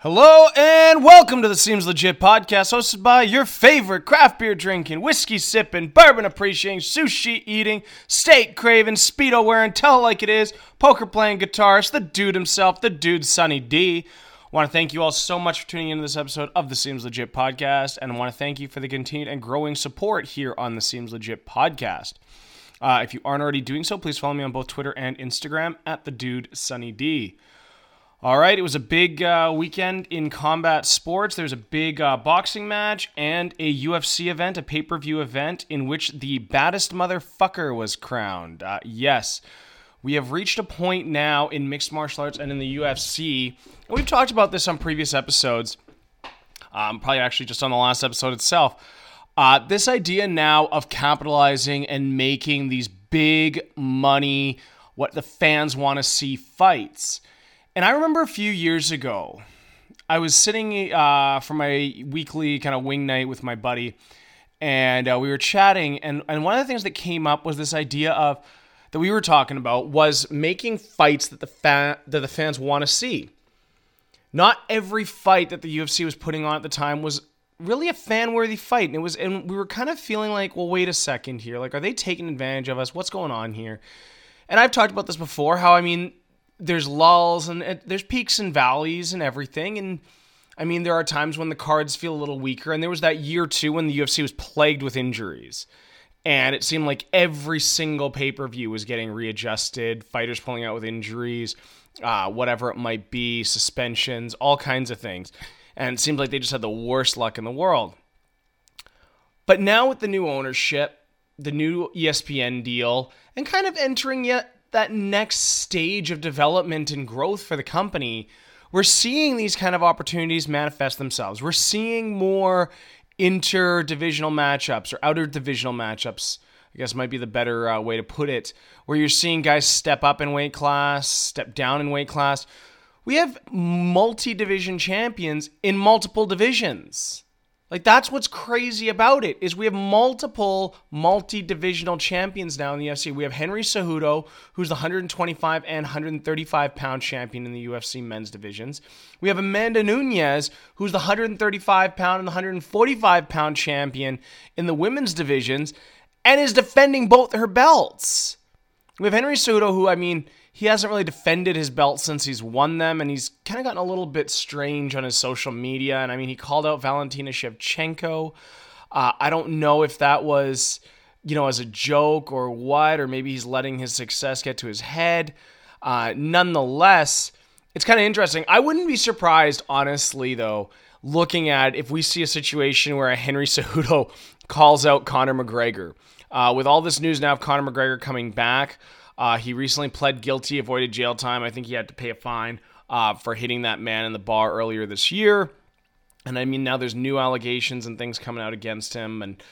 Hello and welcome to the Seems Legit podcast, hosted by your favorite craft beer drinking, whiskey sipping, bourbon appreciating, sushi eating, steak craving, speedo wearing, tell like it is, poker playing guitarist, the dude himself, the dude Sunny D. Want to thank you all so much for tuning into this episode of the Seems Legit podcast, and I want to thank you for the continued and growing support here on the Seems Legit podcast. Uh, if you aren't already doing so, please follow me on both Twitter and Instagram at the dude Sunny D. All right, it was a big uh, weekend in combat sports. There was a big uh, boxing match and a UFC event, a pay per view event, in which the baddest motherfucker was crowned. Uh, yes, we have reached a point now in mixed martial arts and in the UFC. And we've talked about this on previous episodes, um, probably actually just on the last episode itself. Uh, this idea now of capitalizing and making these big money, what the fans want to see fights. And I remember a few years ago, I was sitting uh, for my weekly kind of wing night with my buddy, and uh, we were chatting. And, and one of the things that came up was this idea of that we were talking about was making fights that the fa- that the fans want to see. Not every fight that the UFC was putting on at the time was really a fan worthy fight, and it was, and we were kind of feeling like, well, wait a second here, like, are they taking advantage of us? What's going on here? And I've talked about this before. How I mean there's lulls and it, there's peaks and valleys and everything. And I mean, there are times when the cards feel a little weaker. And there was that year too when the UFC was plagued with injuries. And it seemed like every single pay per view was getting readjusted, fighters pulling out with injuries, uh, whatever it might be, suspensions, all kinds of things. And it seemed like they just had the worst luck in the world. But now with the new ownership, the new ESPN deal, and kind of entering yet that next stage of development and growth for the company, we're seeing these kind of opportunities manifest themselves. We're seeing more interdivisional matchups or outer divisional matchups. I guess might be the better uh, way to put it, where you're seeing guys step up in weight class, step down in weight class. We have multi division champions in multiple divisions. Like that's what's crazy about it is we have multiple multi-divisional champions now in the UFC. We have Henry Cejudo, who's the 125 and 135 pound champion in the UFC men's divisions. We have Amanda Nunes, who's the 135 pound and the 145 pound champion in the women's divisions, and is defending both her belts. We have Henry Cejudo, who I mean he hasn't really defended his belt since he's won them, and he's kind of gotten a little bit strange on his social media. And I mean, he called out Valentina Shevchenko. Uh, I don't know if that was, you know, as a joke or what, or maybe he's letting his success get to his head. Uh, nonetheless, it's kind of interesting. I wouldn't be surprised, honestly, though, looking at if we see a situation where a Henry Cejudo calls out Conor McGregor. Uh, with all this news now of Conor McGregor coming back, uh, he recently pled guilty, avoided jail time. I think he had to pay a fine uh, for hitting that man in the bar earlier this year. And I mean, now there's new allegations and things coming out against him. And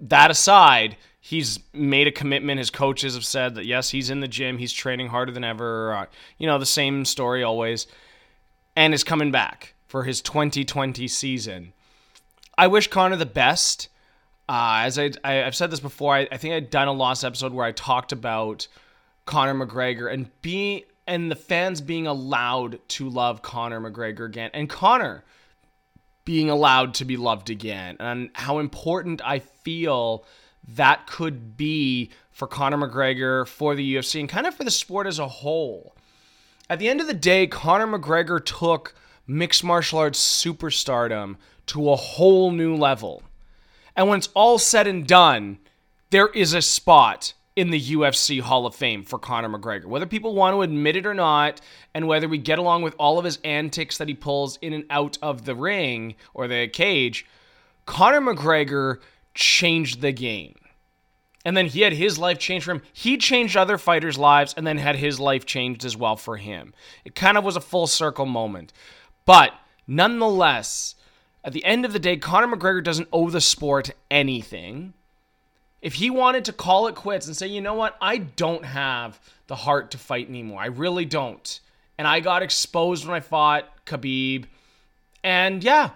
that aside, he's made a commitment. His coaches have said that yes, he's in the gym, he's training harder than ever. Uh, you know, the same story always, and is coming back for his 2020 season. I wish Conor the best. Uh, as I, I, have said this before, I, I think I'd done a lost episode where I talked about Conor McGregor and being and the fans being allowed to love Conor McGregor again and Conor being allowed to be loved again and how important I feel that could be for Conor McGregor, for the UFC, and kind of for the sport as a whole. At the end of the day, Conor McGregor took mixed martial arts superstardom to a whole new level. And when it's all said and done, there is a spot in the UFC Hall of Fame for Conor McGregor. Whether people want to admit it or not, and whether we get along with all of his antics that he pulls in and out of the ring or the cage, Conor McGregor changed the game. And then he had his life changed for him. He changed other fighters' lives and then had his life changed as well for him. It kind of was a full circle moment. But nonetheless, at the end of the day, Conor McGregor doesn't owe the sport anything if he wanted to call it quits and say, you know what, I don't have the heart to fight anymore. I really don't. And I got exposed when I fought Khabib. And yeah,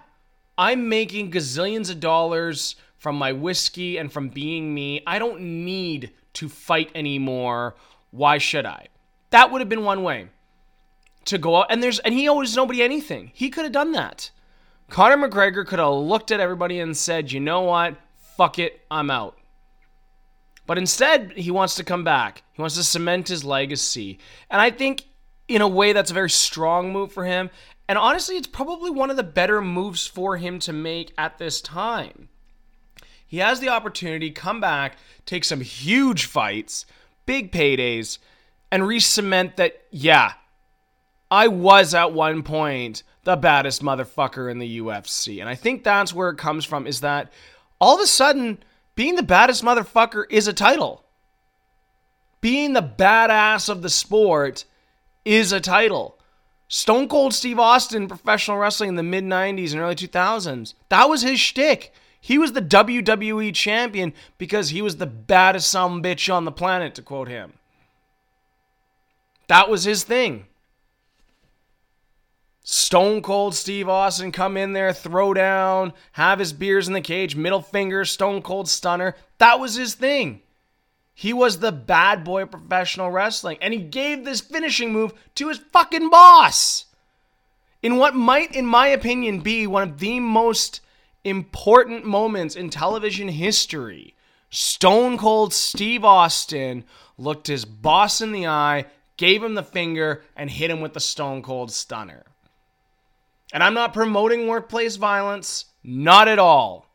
I'm making gazillions of dollars from my whiskey and from being me. I don't need to fight anymore. Why should I? That would have been one way. to go out and there's and he owes nobody anything. He could have done that. Conor McGregor could have looked at everybody and said, "You know what? Fuck it, I'm out." But instead, he wants to come back. He wants to cement his legacy. And I think in a way that's a very strong move for him. And honestly, it's probably one of the better moves for him to make at this time. He has the opportunity come back, take some huge fights, big paydays, and re-cement that yeah, I was at one point the baddest motherfucker in the UFC. And I think that's where it comes from is that all of a sudden, being the baddest motherfucker is a title. Being the badass of the sport is a title. Stone Cold Steve Austin, professional wrestling in the mid 90s and early 2000s, that was his shtick. He was the WWE champion because he was the baddest some bitch on the planet, to quote him. That was his thing. Stone Cold Steve Austin come in there, throw down, have his beers in the cage, middle finger, Stone Cold Stunner. That was his thing. He was the bad boy of professional wrestling, and he gave this finishing move to his fucking boss. In what might, in my opinion, be one of the most important moments in television history, Stone Cold Steve Austin looked his boss in the eye, gave him the finger, and hit him with the Stone Cold Stunner. And I'm not promoting workplace violence, not at all.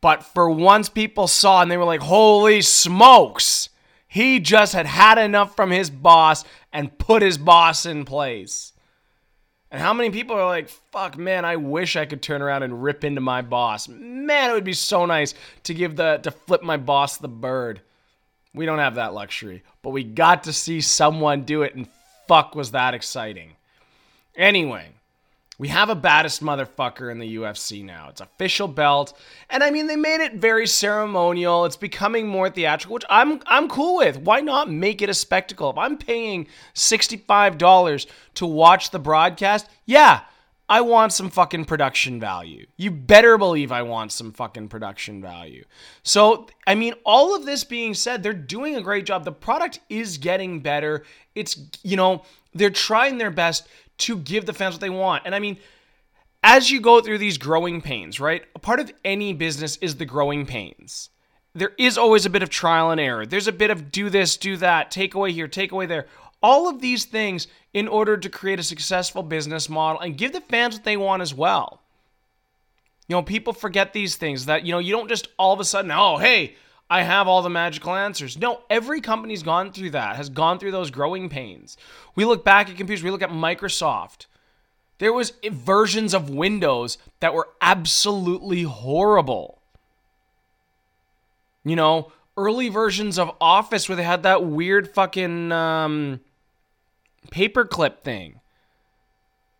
But for once people saw and they were like, holy smokes, he just had had enough from his boss and put his boss in place. And how many people are like, fuck, man, I wish I could turn around and rip into my boss. Man, it would be so nice to give the, to flip my boss the bird. We don't have that luxury, but we got to see someone do it, and fuck, was that exciting. Anyway, we have a baddest motherfucker in the UFC now. It's official belt, and I mean they made it very ceremonial. It's becoming more theatrical, which I'm I'm cool with. Why not make it a spectacle? If I'm paying $65 to watch the broadcast, yeah, I want some fucking production value. You better believe I want some fucking production value. So, I mean, all of this being said, they're doing a great job. The product is getting better. It's, you know, they're trying their best to give the fans what they want. And I mean, as you go through these growing pains, right? A part of any business is the growing pains. There is always a bit of trial and error. There's a bit of do this, do that, take away here, take away there. All of these things in order to create a successful business model and give the fans what they want as well. You know, people forget these things that, you know, you don't just all of a sudden, oh, hey, I have all the magical answers. No, every company's gone through that, has gone through those growing pains. We look back at computers, we look at Microsoft. There was versions of Windows that were absolutely horrible. You know, early versions of Office where they had that weird fucking um, paperclip thing.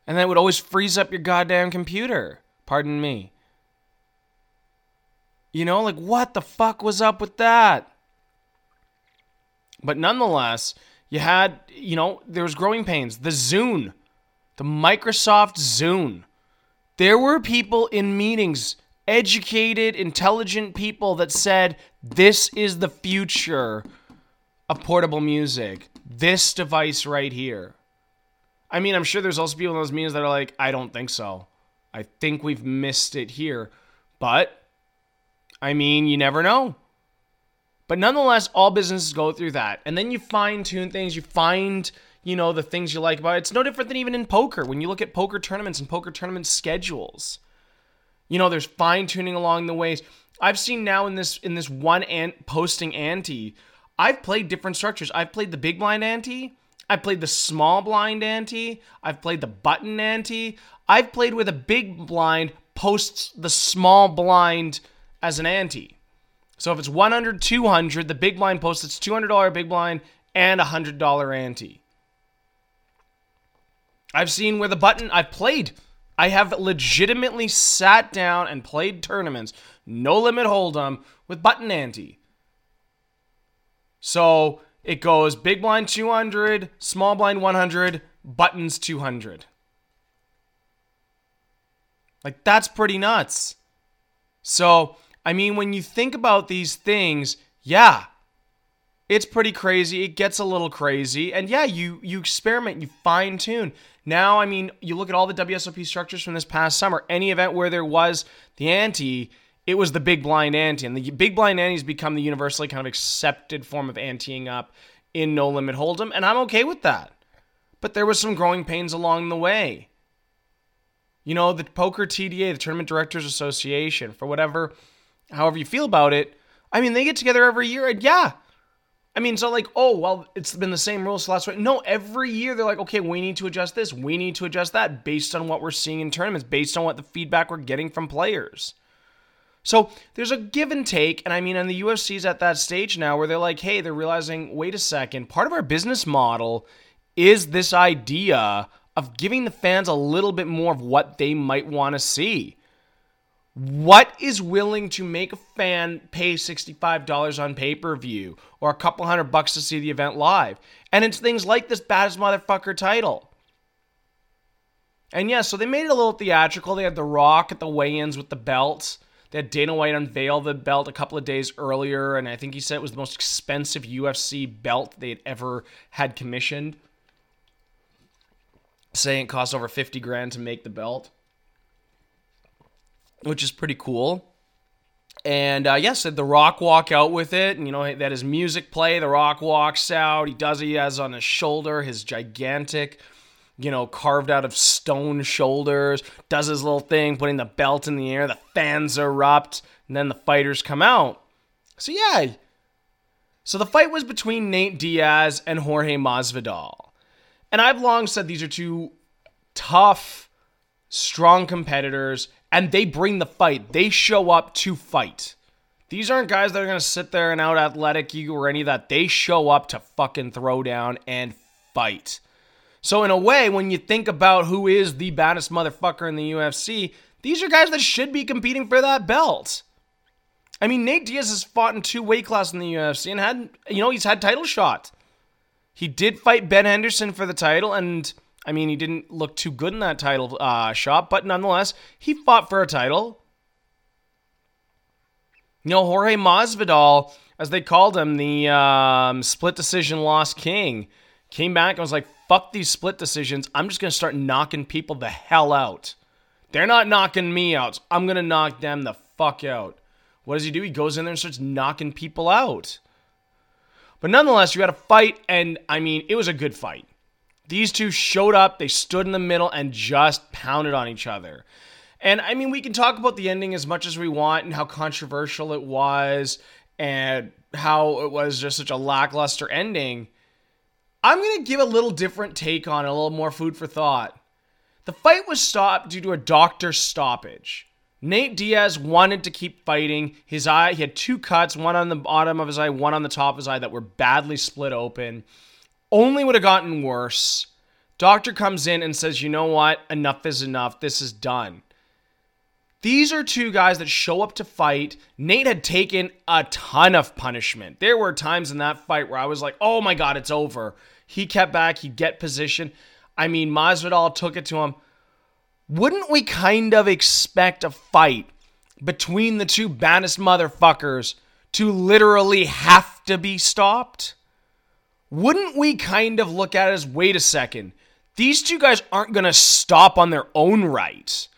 And that would always freeze up your goddamn computer. Pardon me. You know, like what the fuck was up with that? But nonetheless, you had, you know, there was growing pains. The Zune, the Microsoft Zune. There were people in meetings, educated, intelligent people that said, this is the future of portable music. This device right here. I mean, I'm sure there's also people in those meetings that are like, I don't think so. I think we've missed it here. But I mean, you never know. But nonetheless, all businesses go through that. And then you fine tune things. You find, you know, the things you like about it. It's no different than even in poker. When you look at poker tournaments and poker tournament schedules, you know, there's fine tuning along the ways. I've seen now in this in this one ant posting ante, I've played different structures. I've played the big blind ante. I've played the small blind ante. I've played the button ante. I've played with a big blind posts the small blind as an ante. So if it's 100, 200, the big blind posts it's $200 big blind and a $100 ante. I've seen where the button, I've played. I have legitimately sat down and played tournaments, no limit hold'em, with button ante. So it goes big blind 200, small blind 100, buttons 200. Like that's pretty nuts. So I mean, when you think about these things, yeah, It's pretty crazy. It gets a little crazy. And yeah, you you experiment, you fine tune. Now, I mean, you look at all the WSOP structures from this past summer. Any event where there was the ante, it was the big blind ante. And the big blind ante has become the universally kind of accepted form of anteing up in No Limit Hold'em, and I'm okay with that. But there was some growing pains along the way. You know, the Poker TDA, the Tournament Directors Association, for whatever, however you feel about it, I mean, they get together every year, and yeah, I mean, so like, oh, well, it's been the same rules last week. No, every year they're like, okay, we need to adjust this, we need to adjust that based on what we're seeing in tournaments, based on what the feedback we're getting from players. So there's a give and take. And I mean, and the UFC's at that stage now where they're like, hey, they're realizing, wait a second, part of our business model is this idea of giving the fans a little bit more of what they might want to see. What is willing to make a fan pay $65 on pay per view or a couple hundred bucks to see the event live? And it's things like this baddest motherfucker title. And yeah, so they made it a little theatrical. They had The Rock at the weigh ins with the belts. They had Dana White unveil the belt a couple of days earlier, and I think he said it was the most expensive UFC belt they had ever had commissioned. Saying it cost over 50 grand to make the belt, which is pretty cool. And uh, yes, The Rock walk out with it, and you know that his music play. The Rock walks out. He does. He has on his shoulder his gigantic you know, carved out of stone shoulders, does his little thing, putting the belt in the air, the fans erupt, and then the fighters come out. So, yeah. So, the fight was between Nate Diaz and Jorge Masvidal. And I've long said these are two tough, strong competitors, and they bring the fight. They show up to fight. These aren't guys that are going to sit there and out athletic you or any of that. They show up to fucking throw down and fight. So, in a way, when you think about who is the baddest motherfucker in the UFC, these are guys that should be competing for that belt. I mean, Nate Diaz has fought in two weight classes in the UFC and had, you know, he's had title shots. He did fight Ben Henderson for the title, and I mean, he didn't look too good in that title uh, shot, but nonetheless, he fought for a title. You know, Jorge Masvidal, as they called him, the um, split decision loss king, came back and was like, fuck these split decisions. I'm just going to start knocking people the hell out. They're not knocking me out. I'm going to knock them the fuck out. What does he do? He goes in there and starts knocking people out. But nonetheless, you had a fight, and I mean, it was a good fight. These two showed up, they stood in the middle, and just pounded on each other. And I mean, we can talk about the ending as much as we want and how controversial it was and how it was just such a lackluster ending. I'm going to give a little different take on it, a little more food for thought. The fight was stopped due to a doctor stoppage. Nate Diaz wanted to keep fighting. His eye, he had two cuts, one on the bottom of his eye, one on the top of his eye that were badly split open. Only would have gotten worse. Doctor comes in and says, "You know what? Enough is enough. This is done." These are two guys that show up to fight. Nate had taken a ton of punishment. There were times in that fight where I was like, "Oh my god, it's over." He kept back, he'd get position. I mean, Masvidal took it to him. Wouldn't we kind of expect a fight between the two baddest motherfuckers to literally have to be stopped? Wouldn't we kind of look at it as wait a second, these two guys aren't going to stop on their own right.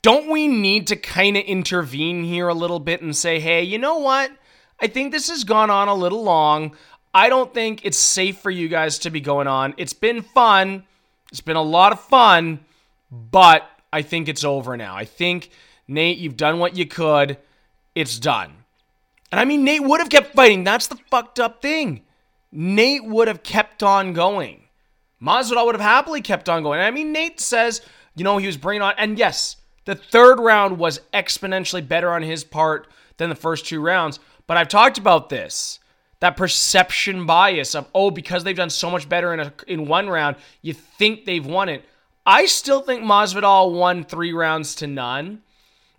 Don't we need to kind of intervene here a little bit and say, hey, you know what? I think this has gone on a little long. I don't think it's safe for you guys to be going on. It's been fun. It's been a lot of fun, but I think it's over now. I think, Nate, you've done what you could. It's done. And I mean, Nate would have kept fighting. That's the fucked up thing. Nate would have kept on going. Masvidal would have happily kept on going. I mean, Nate says, you know, he was bringing on, and yes, the third round was exponentially better on his part than the first two rounds. But I've talked about this that perception bias of oh because they've done so much better in a, in one round you think they've won it i still think masvidal won three rounds to none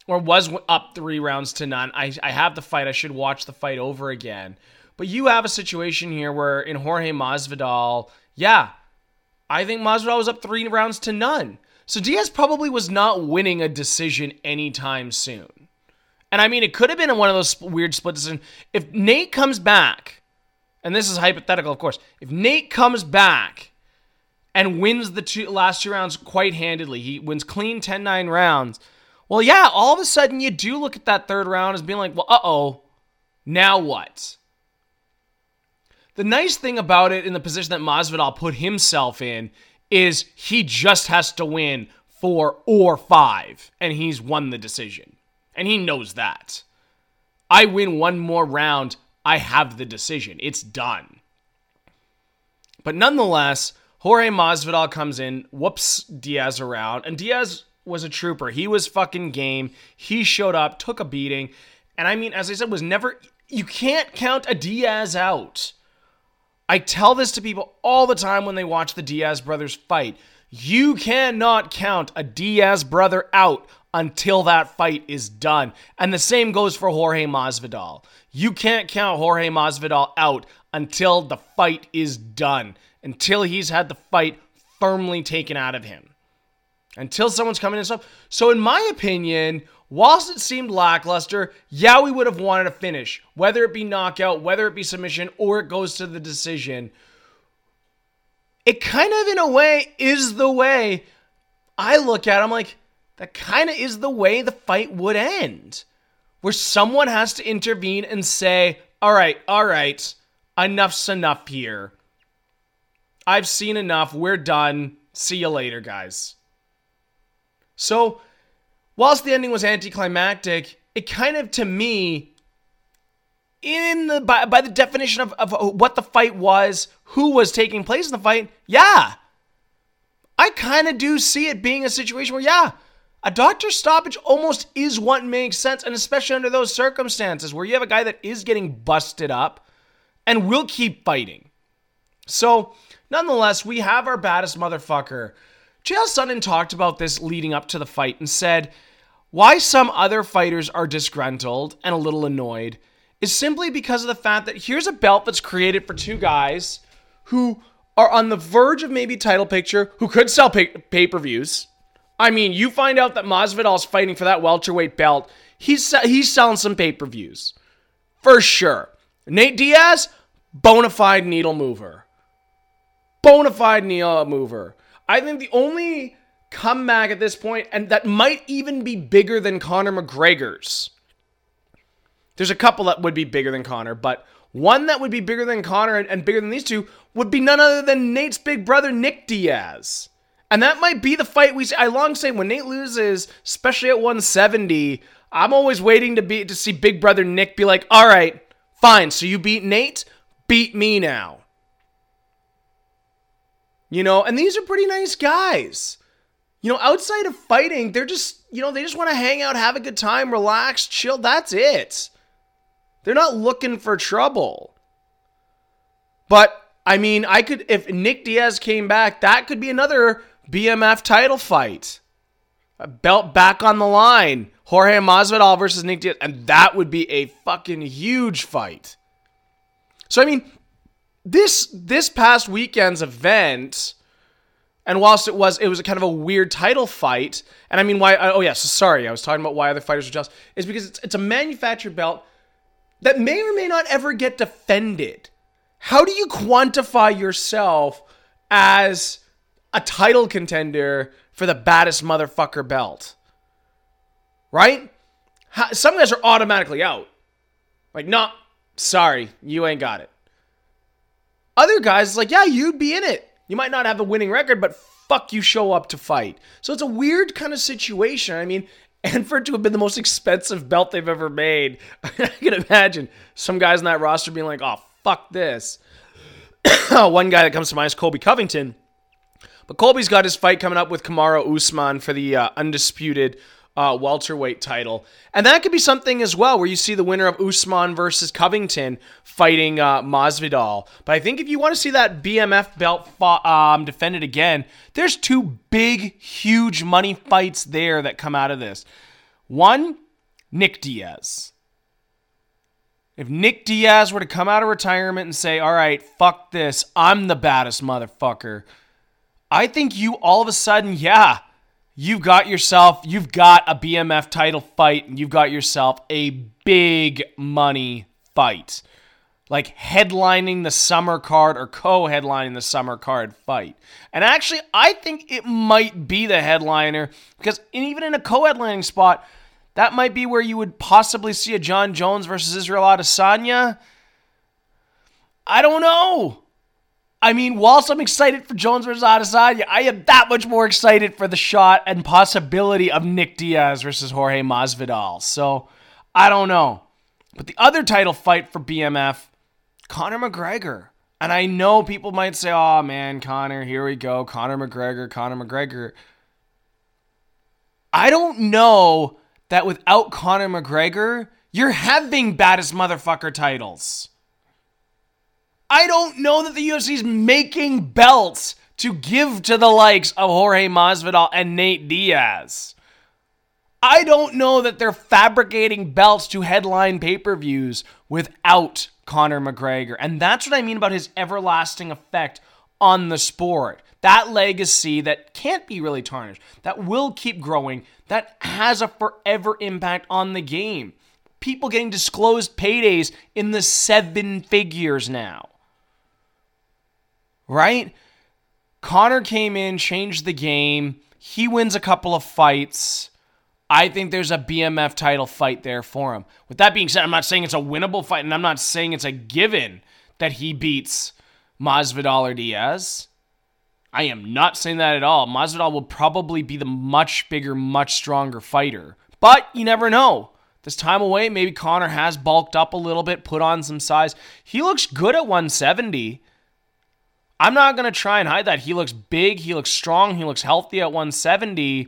or was up three rounds to none i, I have the fight i should watch the fight over again but you have a situation here where in jorge masvidal yeah i think masvidal was up three rounds to none so diaz probably was not winning a decision anytime soon and I mean, it could have been one of those weird split decisions. If Nate comes back and this is hypothetical, of course, if Nate comes back and wins the two, last two rounds quite handedly, he wins clean 10 9 rounds. Well, yeah, all of a sudden you do look at that third round as being like, well, uh oh, now what? The nice thing about it in the position that Masvidal put himself in is he just has to win four or five, and he's won the decision. And he knows that. I win one more round, I have the decision. It's done. But nonetheless, Jorge Masvidal comes in, whoops Diaz around, and Diaz was a trooper. He was fucking game. He showed up, took a beating, and I mean, as I said, was never. You can't count a Diaz out. I tell this to people all the time when they watch the Diaz brothers fight. You cannot count a Diaz brother out until that fight is done. And the same goes for Jorge Masvidal. You can't count Jorge Masvidal out until the fight is done, until he's had the fight firmly taken out of him. Until someone's coming and stuff. So, in my opinion, whilst it seemed lackluster, yeah, we would have wanted a finish, whether it be knockout, whether it be submission, or it goes to the decision. It kind of, in a way, is the way I look at it. I'm like, that kind of is the way the fight would end, where someone has to intervene and say, all right, all right, enough's enough here. I've seen enough. We're done. See you later, guys. So, whilst the ending was anticlimactic, it kind of, to me, in the by, by the definition of, of what the fight was, who was taking place in the fight, yeah. I kind of do see it being a situation where, yeah, a doctor stoppage almost is what makes sense, and especially under those circumstances where you have a guy that is getting busted up and will keep fighting. So, nonetheless, we have our baddest motherfucker Chael Sonnen talked about this leading up to the fight and said, why some other fighters are disgruntled and a little annoyed is simply because of the fact that here's a belt that's created for two guys who are on the verge of maybe title picture, who could sell pay per views. I mean, you find out that Masvidal's fighting for that welterweight belt, he's he's selling some pay per views for sure. Nate Diaz, bona fide needle mover, bona fide needle mover. I think the only comeback at this point, and that might even be bigger than Conor McGregor's. There's a couple that would be bigger than Conor, but one that would be bigger than Conor and, and bigger than these two would be none other than Nate's big brother, Nick Diaz. And that might be the fight we. I long say when Nate loses, especially at 170, I'm always waiting to be to see Big Brother Nick be like, all right, fine. So you beat Nate, beat me now. You know, and these are pretty nice guys. You know, outside of fighting, they're just, you know, they just want to hang out, have a good time, relax, chill. That's it. They're not looking for trouble. But, I mean, I could, if Nick Diaz came back, that could be another BMF title fight. A belt back on the line. Jorge Masvidal versus Nick Diaz. And that would be a fucking huge fight. So, I mean, this this past weekend's event, and whilst it was it was a kind of a weird title fight, and I mean why? Oh yes, yeah, so sorry, I was talking about why other fighters are just is because it's it's a manufactured belt that may or may not ever get defended. How do you quantify yourself as a title contender for the baddest motherfucker belt? Right? Some guys are automatically out. Like, no, sorry, you ain't got it. Other guys, like, yeah, you'd be in it. You might not have a winning record, but fuck, you show up to fight. So it's a weird kind of situation. I mean, and for it to have been the most expensive belt they've ever made, I can imagine some guys in that roster being like, oh, fuck this. One guy that comes to mind is Colby Covington. But Colby's got his fight coming up with Kamaru Usman for the uh, undisputed uh, welterweight title. And that could be something as well, where you see the winner of Usman versus Covington fighting uh, Masvidal. But I think if you want to see that BMF belt fought, um, defended again, there's two big, huge money fights there that come out of this. One, Nick Diaz. If Nick Diaz were to come out of retirement and say, all right, fuck this, I'm the baddest motherfucker, I think you all of a sudden, yeah, you've got yourself, you've got a BMF title fight, and you've got yourself a big money fight. like headlining the summer card or co-headlining the summer card fight. And actually, I think it might be the headliner because even in a co-headlining spot, that might be where you would possibly see a Jon Jones versus Israel Adesanya. I don't know. I mean, whilst I'm excited for Jones versus Adesanya, I am that much more excited for the shot and possibility of Nick Diaz versus Jorge Masvidal. So, I don't know. But the other title fight for BMF Conor McGregor. And I know people might say, oh man, Conor, here we go. Conor McGregor, Conor McGregor. I don't know that without Conor McGregor, you're having baddest motherfucker titles. I don't know that the UFC is making belts to give to the likes of Jorge Masvidal and Nate Diaz. I don't know that they're fabricating belts to headline pay per views without Conor McGregor. And that's what I mean about his everlasting effect on the sport. That legacy that can't be really tarnished, that will keep growing, that has a forever impact on the game. People getting disclosed paydays in the seven figures now. Right? Conor came in, changed the game. He wins a couple of fights. I think there's a BMF title fight there for him. With that being said, I'm not saying it's a winnable fight, and I'm not saying it's a given that he beats Masvidal or Diaz. I am not saying that at all. Masvidal will probably be the much bigger, much stronger fighter. But you never know. This time away, maybe Conor has bulked up a little bit, put on some size. He looks good at 170. I'm not going to try and hide that. He looks big, he looks strong, he looks healthy at 170.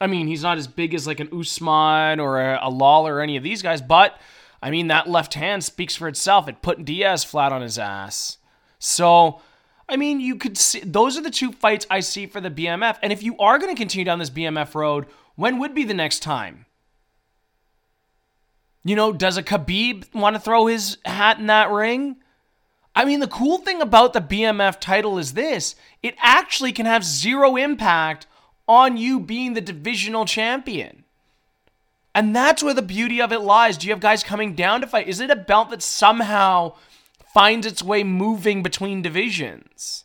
I mean, he's not as big as like an Usman or a, a Lawler or any of these guys, but I mean, that left hand speaks for itself. It put Diaz flat on his ass. So, I mean, you could see those are the two fights I see for the BMF. And if you are going to continue down this BMF road, when would be the next time? You know, does a Khabib want to throw his hat in that ring? I mean, the cool thing about the BMF title is this it actually can have zero impact on you being the divisional champion. And that's where the beauty of it lies. Do you have guys coming down to fight? Is it a belt that somehow finds its way moving between divisions?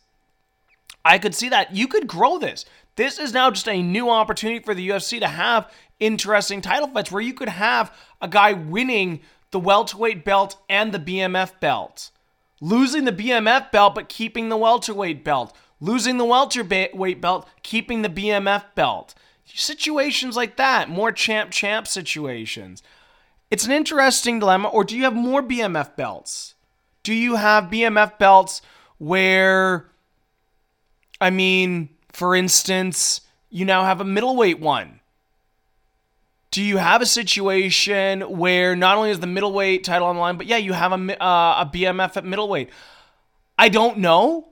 I could see that. You could grow this. This is now just a new opportunity for the UFC to have interesting title fights where you could have a guy winning the welterweight belt and the BMF belt, losing the BMF belt but keeping the welterweight belt, losing the welterweight belt, keeping the BMF belt. Situations like that, more champ champ situations. It's an interesting dilemma. Or do you have more BMF belts? Do you have BMF belts where, I mean, for instance, you now have a middleweight one? Do you have a situation where not only is the middleweight title on the line, but yeah, you have a, uh, a BMF at middleweight? I don't know.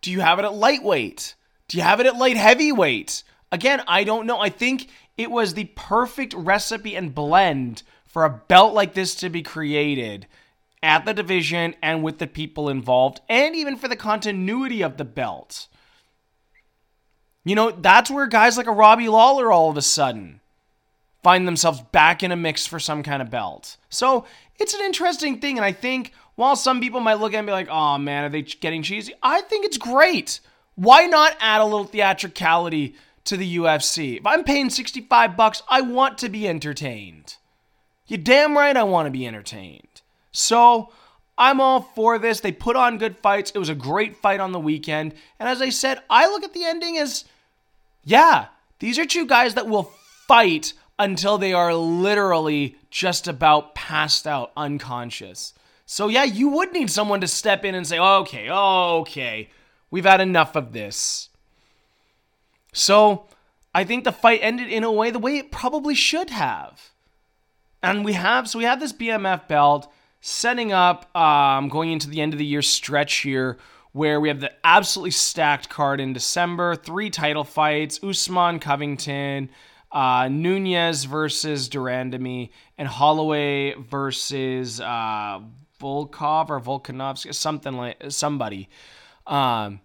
Do you have it at lightweight? Do you have it at light heavyweight? Again, I don't know. I think it was the perfect recipe and blend for a belt like this to be created at the division and with the people involved, and even for the continuity of the belt. You know, that's where guys like a Robbie Lawler all of a sudden find themselves back in a mix for some kind of belt. So it's an interesting thing, and I think while some people might look at it and be like, oh man, are they getting cheesy? I think it's great. Why not add a little theatricality to the UFC? If I'm paying 65 bucks, I want to be entertained. You damn right I want to be entertained. So I'm all for this. They put on good fights. It was a great fight on the weekend. And as I said, I look at the ending as yeah, these are two guys that will fight until they are literally just about passed out, unconscious. So, yeah, you would need someone to step in and say, okay, okay, we've had enough of this. So, I think the fight ended in a way the way it probably should have. And we have, so we have this BMF belt setting up, um, going into the end of the year stretch here, where we have the absolutely stacked card in December, three title fights, Usman Covington, uh, Nunes versus de Randamie, and Holloway versus uh, Volkov or Volkanovski, something like somebody. Um,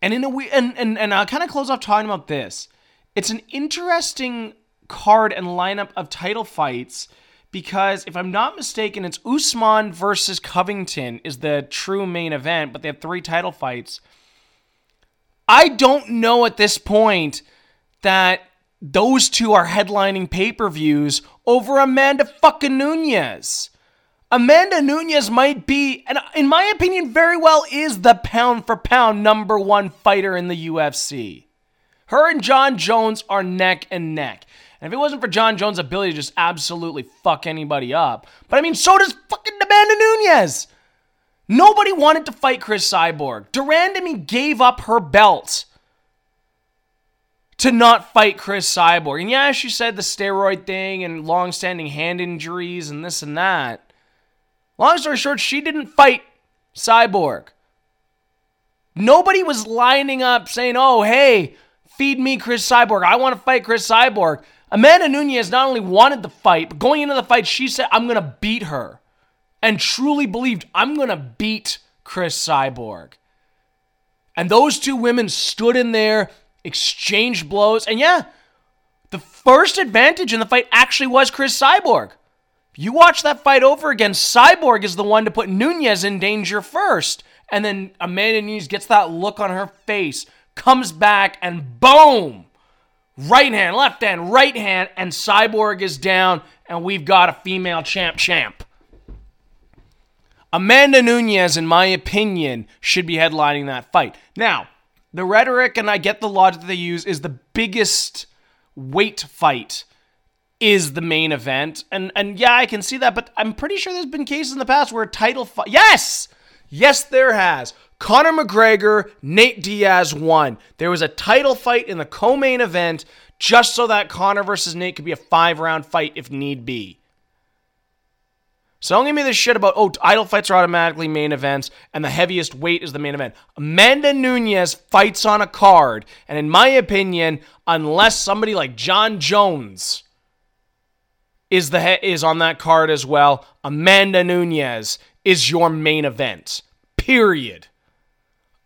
and in a way, and and and I'll kind of close off talking about this. It's an interesting card and lineup of title fights because if I'm not mistaken, it's Usman versus Covington is the true main event, but they have three title fights. I don't know at this point that those two are headlining pay per views over Amanda fucking Nunes. Amanda Nunes might be, and in my opinion, very well is the pound for pound number one fighter in the UFC. Her and Jon Jones are neck and neck. And if it wasn't for Jon Jones' ability to just absolutely fuck anybody up, but I mean, so does fucking Amanda Nunes. Nobody wanted to fight Cris Cyborg. de Randamie gave up her belt to not fight Cris Cyborg. And yeah, she said the steroid thing and long-standing hand injuries and this and that. Long story short, she didn't fight Cyborg. Nobody was lining up saying, oh, hey, feed me Cris Cyborg. I want to fight Cris Cyborg. Amanda Nunes not only wanted the fight, but going into the fight, she said, I'm going to beat her. And truly believed, I'm going to beat Cris Cyborg. And those two women stood in there, exchanged blows. And yeah, the first advantage in the fight actually was Cris Cyborg. You watch that fight over again, Cyborg is the one to put Nunes in danger first. And then Amanda Nunes gets that look on her face, comes back, and boom! Right hand, left hand, right hand, and Cyborg is down, and we've got a female champ champ. Amanda Nunes, in my opinion, should be headlining that fight. Now, the rhetoric, and I get the logic that they use, is the biggest weight fight is the main event. And and yeah, I can see that, but I'm pretty sure there's been cases in the past where a title fight Yes! Yes, there has. Conor McGregor, Nate Diaz won. There was a title fight in the co-main event just so that Conor versus Nate could be a five-round fight if need be. So don't give me this shit about, oh, idol fights are automatically main events and the heaviest weight is the main event. Amanda Nunes fights on a card. And in my opinion, unless somebody like Jon Jones is the is on that card as well. Amanda Nunes is your main event. Period.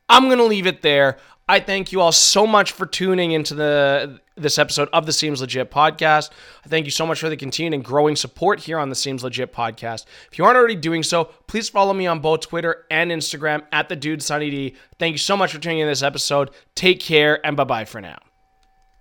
I'm going to leave it there. I thank you all so much for tuning into the this episode of the Seems Legit podcast. I thank you so much for the continued and growing support here on the Seems Legit podcast. If you aren't already doing so, please follow me on both Twitter and Instagram at the Dude Sunny D. Thank you so much for tuning in this episode. Take care and bye bye for now.